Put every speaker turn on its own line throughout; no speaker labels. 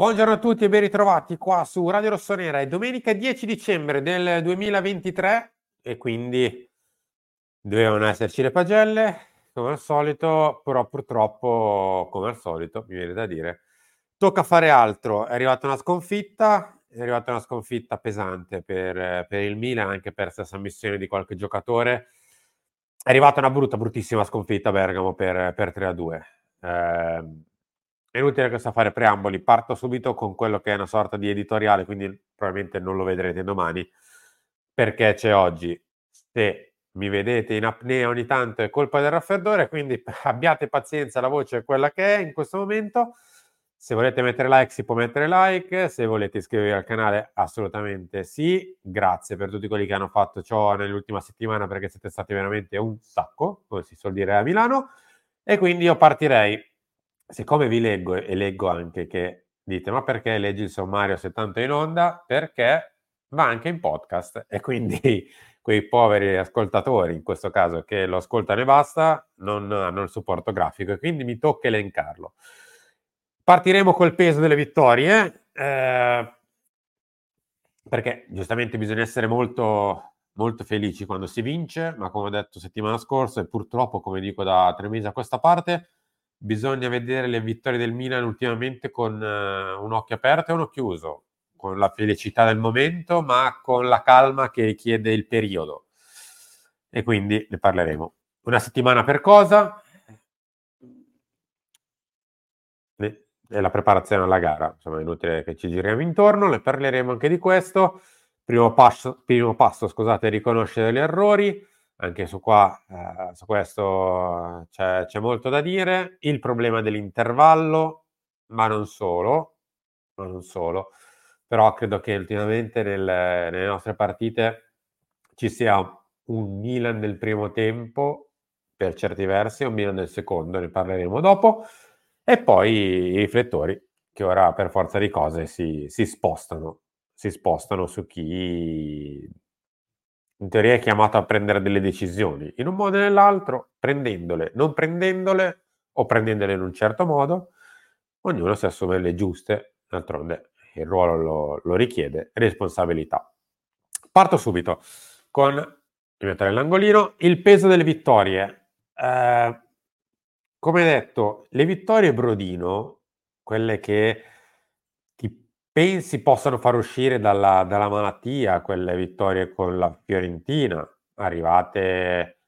Buongiorno a tutti e ben ritrovati qua su Radio Rossonera. È domenica 10 dicembre del 2023 e quindi dovevano esserci le pagelle, come al solito, però purtroppo, come al solito, mi viene da dire, tocca fare altro. È arrivata una sconfitta, è arrivata una sconfitta pesante per, per il Milan, anche per stessa missione di qualche giocatore. È arrivata una brutta, bruttissima sconfitta a Bergamo per, per 3 a 2. Eh, è inutile che a fare preamboli, parto subito con quello che è una sorta di editoriale, quindi probabilmente non lo vedrete domani, perché c'è oggi. Se mi vedete in apnea ogni tanto è colpa del raffreddore, quindi abbiate pazienza, la voce è quella che è in questo momento. Se volete mettere like si può mettere like, se volete iscrivervi al canale assolutamente sì. Grazie per tutti quelli che hanno fatto ciò nell'ultima settimana perché siete stati veramente un sacco, come si suol dire a Milano. E quindi io partirei siccome vi leggo e leggo anche che dite ma perché leggi il sommario se tanto è in onda? Perché va anche in podcast e quindi quei poveri ascoltatori, in questo caso che lo ascoltano e basta, non hanno il supporto grafico e quindi mi tocca elencarlo. Partiremo col peso delle vittorie, eh, perché giustamente bisogna essere molto, molto felici quando si vince, ma come ho detto settimana scorsa e purtroppo, come dico da tre mesi a questa parte, bisogna vedere le vittorie del Milan ultimamente con uh, un occhio aperto e uno chiuso, con la felicità del momento, ma con la calma che richiede il periodo. E quindi ne parleremo. Una settimana per cosa? È la preparazione alla gara, insomma è inutile che ci giriamo intorno, ne parleremo anche di questo. Primo passo, primo passo scusate, riconoscere gli errori anche su, qua, eh, su questo c'è, c'è, molto da dire. Il problema dell'intervallo, ma non solo, ma non solo. Però credo che ultimamente nel, nelle nostre partite ci sia un Milan del primo tempo, per certi versi, e un Milan del secondo, ne parleremo dopo. E poi i riflettori, che ora per forza di cose si, si spostano, si spostano su chi in teoria è chiamato a prendere delle decisioni, in un modo o nell'altro, prendendole, non prendendole o prendendole in un certo modo, ognuno si assume le giuste, d'altronde il ruolo lo, lo richiede, responsabilità. Parto subito con il mettere l'angolino, il peso delle vittorie. Eh, come detto, le vittorie Brodino, quelle che pensi possano far uscire dalla, dalla malattia quelle vittorie con la Fiorentina, arrivate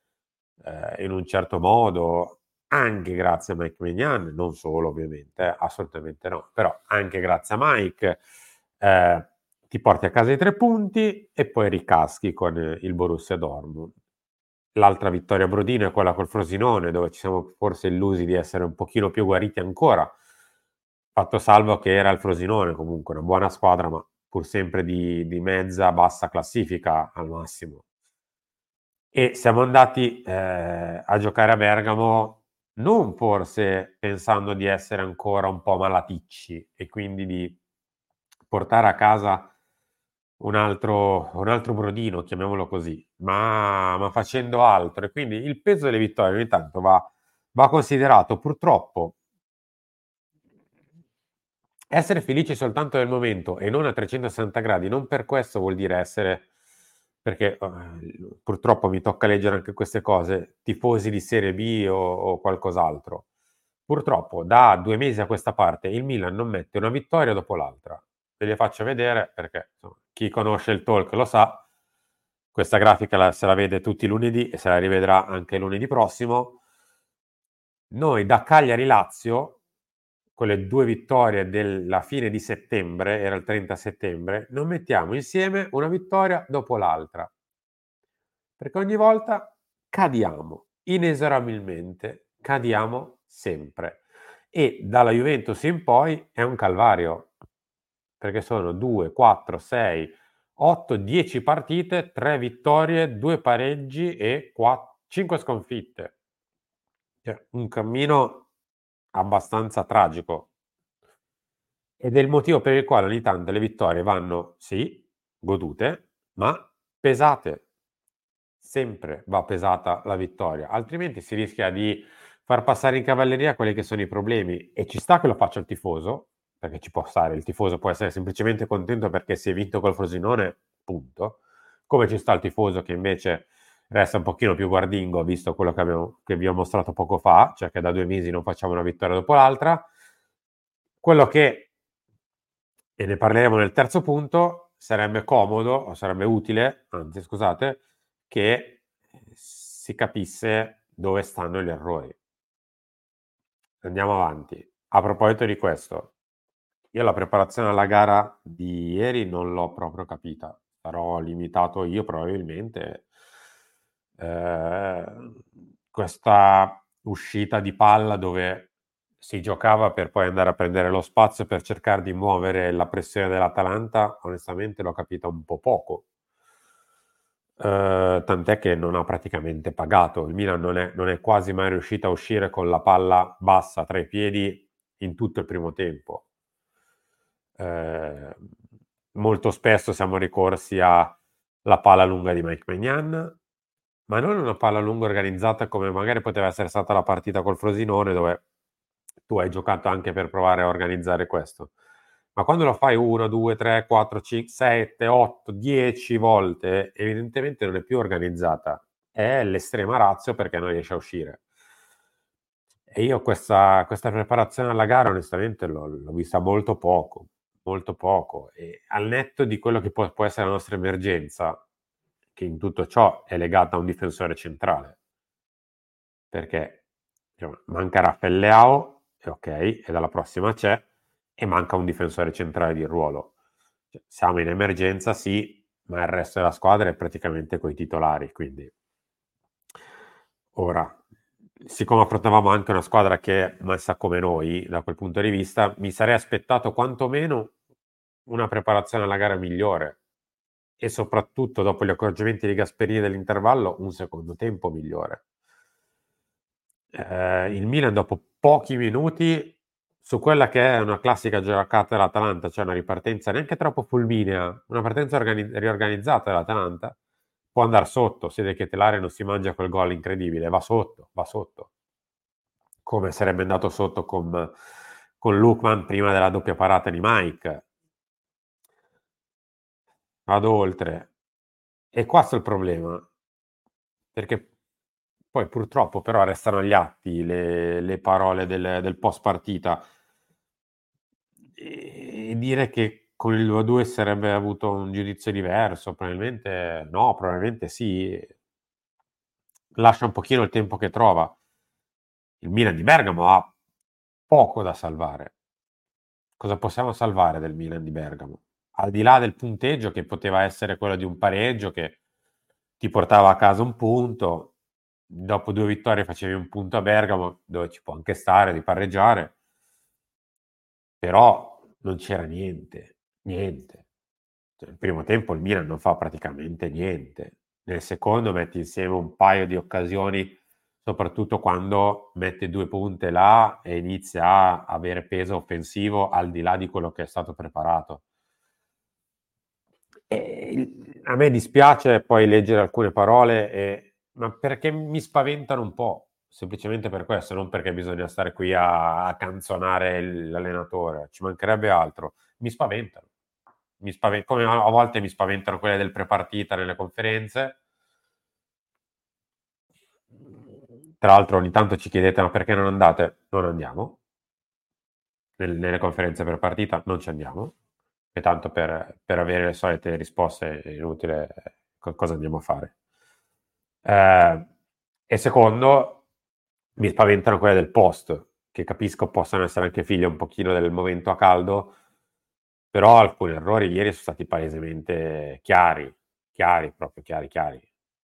eh, in un certo modo, anche grazie a Mike Mignan, non solo ovviamente, eh, assolutamente no, però anche grazie a Mike, eh, ti porti a casa i tre punti e poi ricaschi con il Borussia Dortmund. L'altra vittoria Brodino è quella col Frosinone, dove ci siamo forse illusi di essere un pochino più guariti ancora, Fatto salvo che era il Frosinone comunque, una buona squadra, ma pur sempre di, di mezza, bassa classifica al massimo. E siamo andati eh, a giocare a Bergamo non forse pensando di essere ancora un po' malaticci e quindi di portare a casa un altro, un altro brodino, chiamiamolo così, ma, ma, facendo altro. E quindi il peso delle vittorie ogni tanto va, va considerato purtroppo essere felici soltanto nel momento e non a 360 gradi, non per questo vuol dire essere, perché uh, purtroppo mi tocca leggere anche queste cose, tifosi di Serie B o, o, qualcos'altro. Purtroppo da due mesi a questa parte il Milan non mette una vittoria dopo l'altra. Ve le faccio vedere perché insomma, chi conosce il talk lo sa. Questa grafica la, se la vede tutti i lunedì e se la rivedrà anche lunedì prossimo. Noi da Cagliari Lazio con le due vittorie della fine di settembre, era il 30 settembre, non mettiamo insieme una vittoria dopo l'altra. Perché ogni volta cadiamo, inesorabilmente, cadiamo sempre. E dalla Juventus in poi è un calvario, perché sono 2, 4, 6, 8, 10 partite, 3 vittorie, 2 pareggi e 4, 5 sconfitte. Cioè, un cammino abbastanza tragico. Ed è il motivo per il quale ogni tanto le vittorie vanno, sì, godute, ma pesate. Sempre va pesata la vittoria, altrimenti si rischia di far passare in cavalleria quelli che sono i problemi. E ci sta che lo faccia il tifoso, perché ci può stare, il tifoso può essere semplicemente contento perché si è vinto col Frosinone, punto. Come ci sta il tifoso che invece resta un pochino più guardingo, visto quello che, abbiamo, che vi ho mostrato poco fa, cioè che da due mesi non facciamo una vittoria dopo l'altra. Quello che, e ne parleremo nel terzo punto, sarebbe comodo, o sarebbe utile, anzi scusate, che si capisse dove stanno gli errori. Andiamo avanti. A proposito di questo, io la preparazione alla gara di ieri non l'ho proprio capita. Sarò limitato io probabilmente. Eh, questa uscita di palla dove si giocava per poi andare a prendere lo spazio per cercare di muovere la pressione dell'Atalanta, onestamente l'ho capita un po' poco. Eh, tant'è che non ha praticamente pagato. Il Milan non è, non è quasi mai riuscito a uscire con la palla bassa tra i piedi in tutto il primo tempo. Eh, molto spesso siamo ricorsi alla palla lunga di Mike Magnan, ma non una palla lunga organizzata come magari poteva essere stata la partita col Frosinone, dove tu hai giocato anche per provare a organizzare questo. Ma quando lo fai 1, 2, 3, 4, 5, 7, 8, 10 volte, evidentemente non è più organizzata. È l'estrema razio perché non riesce a uscire. E io questa, questa preparazione alla gara onestamente l'ho, l'ho, vista molto poco, molto poco. E al netto di quello che può, può essere la nostra emergenza, che in tutto ciò è legata a un difensore centrale. Perché diciamo, manca Raffaele e ok, e dalla prossima c'è, e manca un difensore centrale di ruolo. Cioè, siamo in emergenza, sì, ma il resto della squadra è praticamente coi titolari, quindi ora siccome affrontavamo anche una squadra che è messa come noi da quel punto di vista, mi sarei aspettato quantomeno una preparazione alla gara migliore e soprattutto dopo gli accorgimenti di Gasperini dell'intervallo un secondo tempo migliore. Eh, il Milan dopo pochi minuti su quella che è una classica giocata dell'Atalanta, cioè una ripartenza neanche troppo fulminea, una partenza organi- riorganizzata dell'Atalanta, può andare sotto, se De Ketelare non si mangia quel gol incredibile, va sotto, va sotto. Come sarebbe andato sotto con, con Lukman prima della doppia parata di Mike. Vado oltre. E questo è il problema. Perché poi purtroppo però restano agli atti le, le parole del, del post partita. E dire che con il 2-2 sarebbe avuto un giudizio diverso? Probabilmente no, probabilmente sì. Lascia un pochino il tempo che trova. Il Milan di Bergamo ha poco da salvare. Cosa possiamo salvare del Milan di Bergamo? Al di là del punteggio che poteva essere quello di un pareggio che ti portava a casa un punto, dopo due vittorie facevi un punto a Bergamo dove ci può anche stare di pareggiare, però non c'era niente Niente. Cioè, il primo tempo il Milan non fa praticamente niente. Nel secondo metti insieme un paio di occasioni, soprattutto quando mette due punte là e inizia a avere peso offensivo al di là di quello che è stato preparato. E a me dispiace poi leggere alcune parole, e, ma perché mi spaventano un po', semplicemente per questo, non perché bisogna stare qui a, a canzonare l'allenatore, ci mancherebbe altro, mi spaventano mi spavent- come a volte mi spaventano quelle del prepartita nelle conferenze. Tra l'altro ogni tanto ci chiedete ma perché non andate? Non andiamo. Nel, nelle conferenze per partita non ci andiamo. E tanto per, per avere le solite risposte è inutile cosa andiamo a fare. Eh, e secondo, mi spaventano quelle del post, che capisco possano essere anche figlie un pochino del momento a caldo, però alcuni errori ieri sono stati palesemente chiari, chiari, proprio chiari, chiari.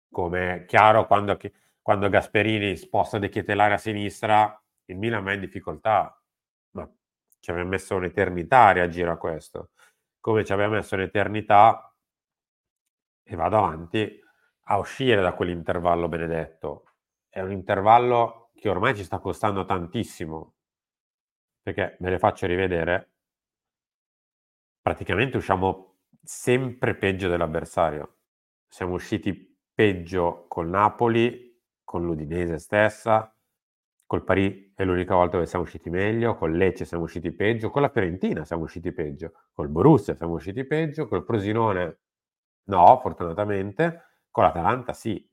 Come chiaro quando, quando Gasperini sposta De Chietelare a sinistra, il Milan va in difficoltà, ci aveva messo un'eternità a reagire a questo. Come ci aveva messo un'eternità, e vado avanti, a uscire da quell'intervallo benedetto. È un intervallo che ormai ci sta costando tantissimo, perché me le faccio rivedere praticamente usciamo sempre peggio dell'avversario. Siamo usciti peggio con Napoli, con l'Udinese stessa, Col Parì è l'unica volta dove siamo usciti meglio, con Lecce siamo usciti peggio, con la Fiorentina siamo usciti peggio, col Borussia siamo usciti peggio, col Prosinone no, fortunatamente, con l'Atalanta sì.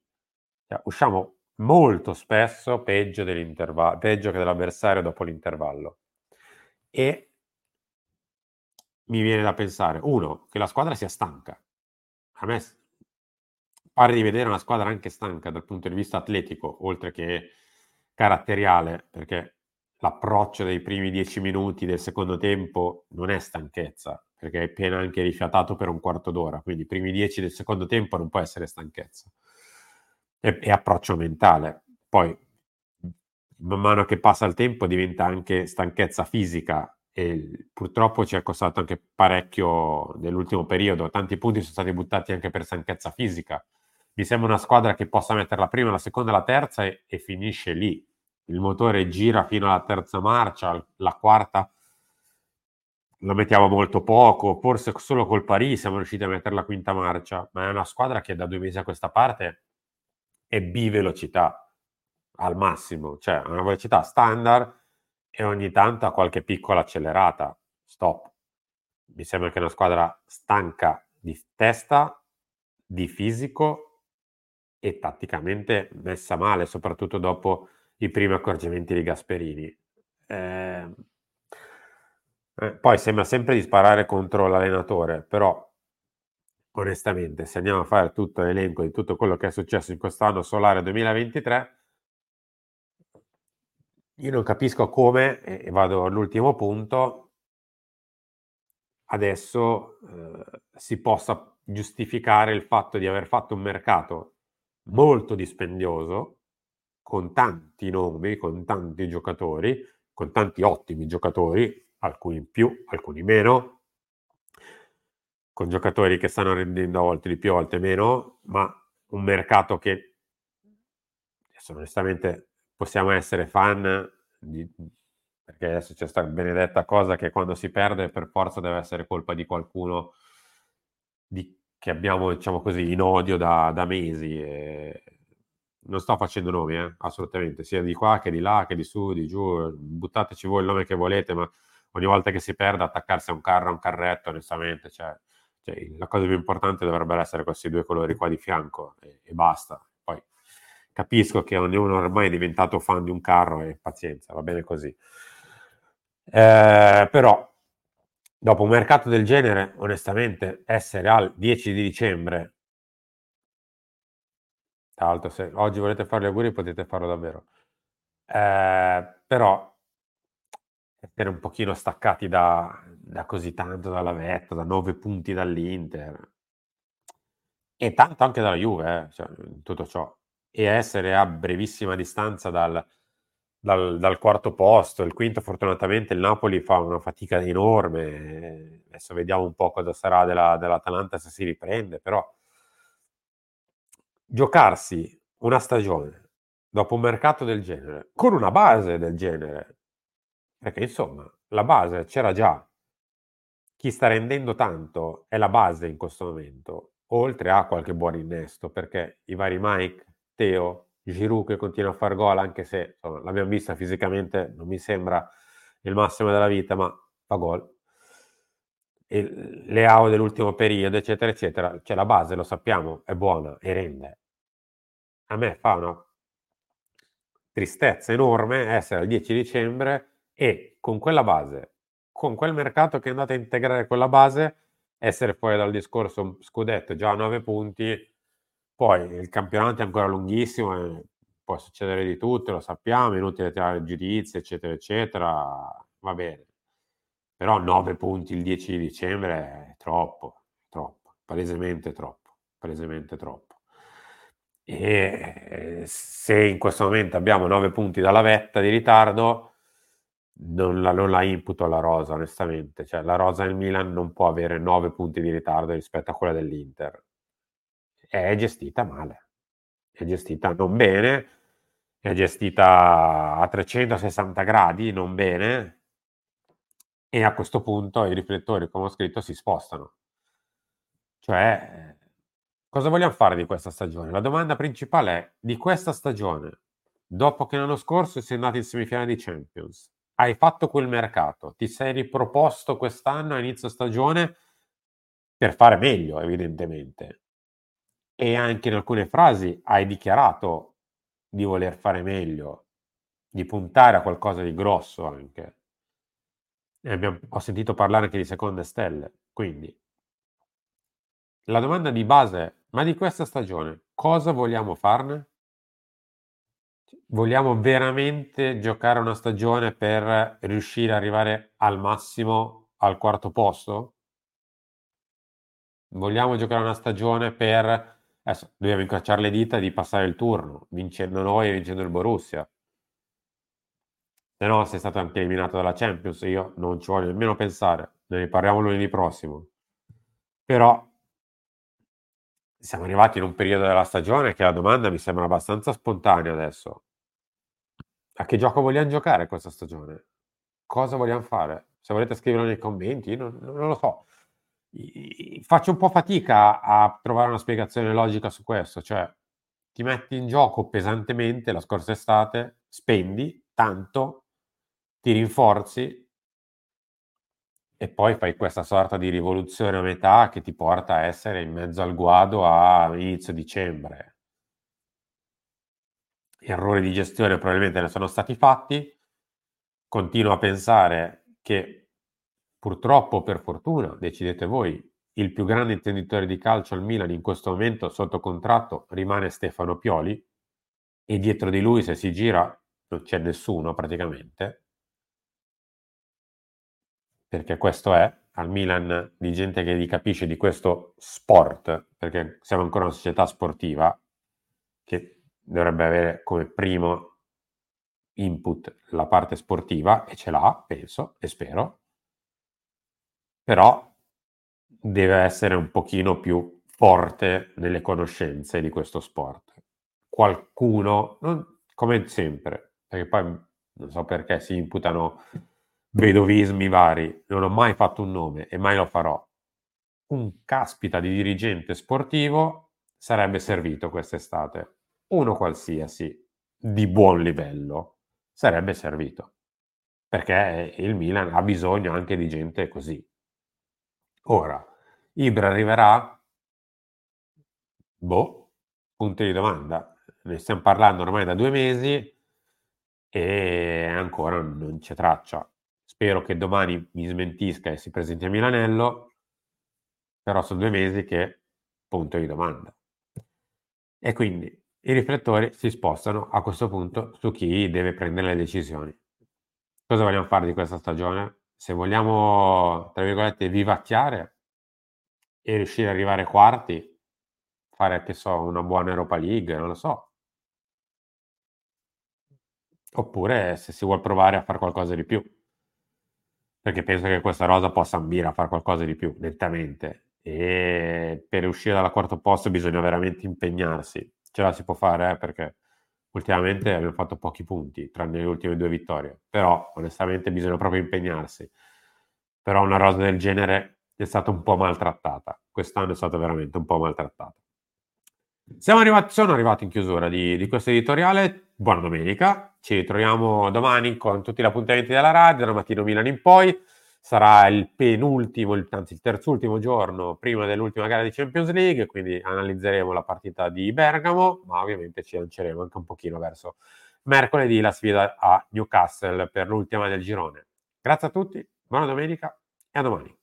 Cioè, usciamo molto spesso peggio, peggio che dell'avversario dopo l'intervallo. E mi viene da pensare, uno, che la squadra sia stanca. A me pare di vedere una squadra anche stanca dal punto di vista atletico, oltre che caratteriale, perché l'approccio dei primi dieci minuti del secondo tempo non è stanchezza, perché è appena anche rifiatato per un quarto d'ora, quindi i primi dieci del secondo tempo non può essere stanchezza. È, è approccio mentale. Poi, man mano che passa il tempo, diventa anche stanchezza fisica e purtroppo ci è costato anche parecchio nell'ultimo periodo. Tanti punti sono stati buttati anche per stanchezza fisica mi sembra una squadra che possa mettere la prima, la seconda la terza e, e finisce lì. Il motore gira fino alla terza marcia, la quarta lo mettiamo molto poco, forse solo col Paris siamo riusciti a mettere la quinta marcia, ma è una squadra che da due mesi a questa parte è bivelocità al massimo, cioè una velocità standard e ogni tanto ha qualche piccola accelerata. Stop. Mi sembra che è una squadra stanca di testa, di fisico e tatticamente messa male, soprattutto dopo i primi accorgimenti di Gasperini. Eh, eh, poi sembra sempre di sparare contro l'allenatore, però onestamente se andiamo a fare tutto l'elenco di tutto quello che è successo in quest'anno solare 2023, io non capisco come, e vado all'ultimo punto, adesso eh, si possa giustificare il fatto di aver fatto un mercato molto dispendioso, con tanti nomi, con tanti giocatori, con tanti ottimi giocatori, alcuni in più, alcuni meno, con giocatori che stanno rendendo a volte di più, a volte meno, ma un mercato che adesso onestamente possiamo essere fan di, perché adesso c'è questa benedetta cosa che quando si perde per forza deve essere colpa di qualcuno che abbiamo, diciamo così, in odio da, da mesi. E non sto facendo nomi, eh, assolutamente, sia di qua che di là, che di su, di giù, buttateci voi il nome che volete, ma ogni volta che si perde attaccarsi a un carro, a un carretto, onestamente, cioè, cioè, la cosa più importante dovrebbero essere questi due colori qua di fianco e, e basta. Poi capisco che ognuno ormai è diventato fan di un carro e pazienza, va bene così. Eh, però dopo un mercato del genere, onestamente, essere al 10 di dicembre, tra l'altro se oggi volete fare gli auguri potete farlo davvero, eh, però essere un pochino staccati da, da così tanto dalla vetta, da 9 punti dall'Inter e tanto anche dalla Juve, eh, cioè, tutto ciò, e essere a brevissima distanza dal dal, dal, quarto posto. Il quinto, fortunatamente, il Napoli fa una fatica enorme. Adesso vediamo un po' cosa sarà della, dell'Atalanta se si riprende, però giocarsi una stagione dopo un mercato del genere, con una base del genere, perché insomma la base c'era già. Chi sta rendendo tanto è la base in questo momento, oltre a qualche buon innesto, perché i vari Mike, Teo, Giroud che continua a far gol, anche se insomma, l'abbiamo vista fisicamente, non mi sembra il massimo della vita, ma fa gol. Le AO dell'ultimo periodo, eccetera, eccetera, cioè la base, lo sappiamo, è buona e rende. A me fa una tristezza enorme essere al 10 dicembre e con quella base, con quel mercato che è andato a integrare quella base, essere fuori dal discorso scudetto già a 9 punti poi il campionato è ancora lunghissimo, e può succedere di tutto, lo sappiamo, è inutile tirare giudizi, eccetera, eccetera, va bene. Però 9 punti il 10 di dicembre è troppo, troppo, palesemente troppo, palesemente troppo. E se in questo momento abbiamo 9 punti dalla vetta di ritardo, non la, non la imputo alla Rosa, onestamente. Cioè, la Rosa del Milan non può avere 9 punti di ritardo rispetto a quella dell'Inter è gestita male, è gestita non bene, è gestita a 360 gradi, non bene, e a questo punto i riflettori, come ho scritto, si spostano. Cioè, cosa vogliamo fare di questa stagione? La domanda principale è di questa stagione dopo che l'anno scorso sei andato in semifinale di Champions, hai fatto quel mercato, ti sei riproposto quest'anno a inizio stagione per fare meglio, evidentemente. E anche in alcune frasi hai dichiarato di voler fare meglio, di puntare a qualcosa di grosso anche. Abbiamo, ho sentito parlare anche di seconde stelle, quindi la domanda di base è, ma di questa stagione cosa vogliamo farne? Vogliamo veramente giocare una stagione per riuscire ad arrivare al massimo al quarto posto? Vogliamo giocare una stagione per... Adesso dobbiamo incrociare le dita di passare il turno, vincendo noi e vincendo il Borussia. Se no sei stato anche eliminato dalla Champions, io non ci voglio nemmeno pensare, ne riparliamo lunedì prossimo. Però siamo arrivati in un periodo della stagione che la domanda mi sembra abbastanza spontanea adesso. A che gioco vogliamo giocare questa stagione? Cosa vogliamo fare? Se volete scriverlo nei commenti, non, non lo so. Faccio un po' fatica a trovare una spiegazione logica su questo, cioè ti metti in gioco pesantemente la scorsa estate, spendi tanto, ti rinforzi e poi fai questa sorta di rivoluzione a metà che ti porta a essere in mezzo al guado a inizio dicembre. Errori di gestione probabilmente ne sono stati fatti. Continuo a pensare che purtroppo, per fortuna, decidete voi, il più grande intenditore di calcio al Milan in questo momento sotto contratto rimane Stefano Pioli e dietro di lui se si gira non c'è nessuno praticamente. Perché questo è, al Milan di gente che capisce di questo sport, perché siamo ancora una società sportiva che dovrebbe avere come primo input la parte sportiva e ce l'ha, penso e spero, però deve essere un pochino più forte nelle conoscenze di questo sport. Qualcuno, non, come sempre, perché poi non so perché si imputano vedovismi vari, non ho mai fatto un nome e mai lo farò. Un caspita di dirigente sportivo sarebbe servito quest'estate. Uno qualsiasi di buon livello sarebbe servito. Perché il Milan ha bisogno anche di gente così. Ora, Ibra arriverà? Boh, punto di domanda. Ne stiamo parlando ormai da due mesi e ancora non c'è traccia. Spero che domani mi smentisca e si presenti a Milanello, però sono due mesi che punto di domanda. E quindi i riflettori si spostano a questo punto su chi deve prendere le decisioni. Cosa vogliamo fare di questa stagione? Se vogliamo, tra virgolette, vivacchiare e riuscire ad arrivare quarti, fare, che so, una buona Europa League, non lo so. Oppure se si vuole provare a fare qualcosa di più perché penso che questa rosa possa ambire a fare qualcosa di più, nettamente. E per uscire dal quarto posto bisogna veramente impegnarsi. Ce la si può fare, eh, perché ultimamente abbiamo fatto pochi punti, tranne le ultime due vittorie. Però, onestamente, bisogna proprio impegnarsi. Però una rosa del genere è stata un po' maltrattata. Quest'anno è stata veramente un po' maltrattata. Siamo arrivati, sono arrivati in chiusura di, di questo editoriale. Buona domenica, ci ritroviamo domani con tutti gli appuntamenti della radio, da mattino Milano in poi. Sarà il penultimo, anzi il terzultimo giorno prima dell'ultima gara di Champions League, quindi analizzeremo la partita di Bergamo, ma ovviamente ci lanceremo anche un pochino verso mercoledì la sfida a Newcastle per l'ultima del girone. Grazie a tutti, buona domenica e a domani.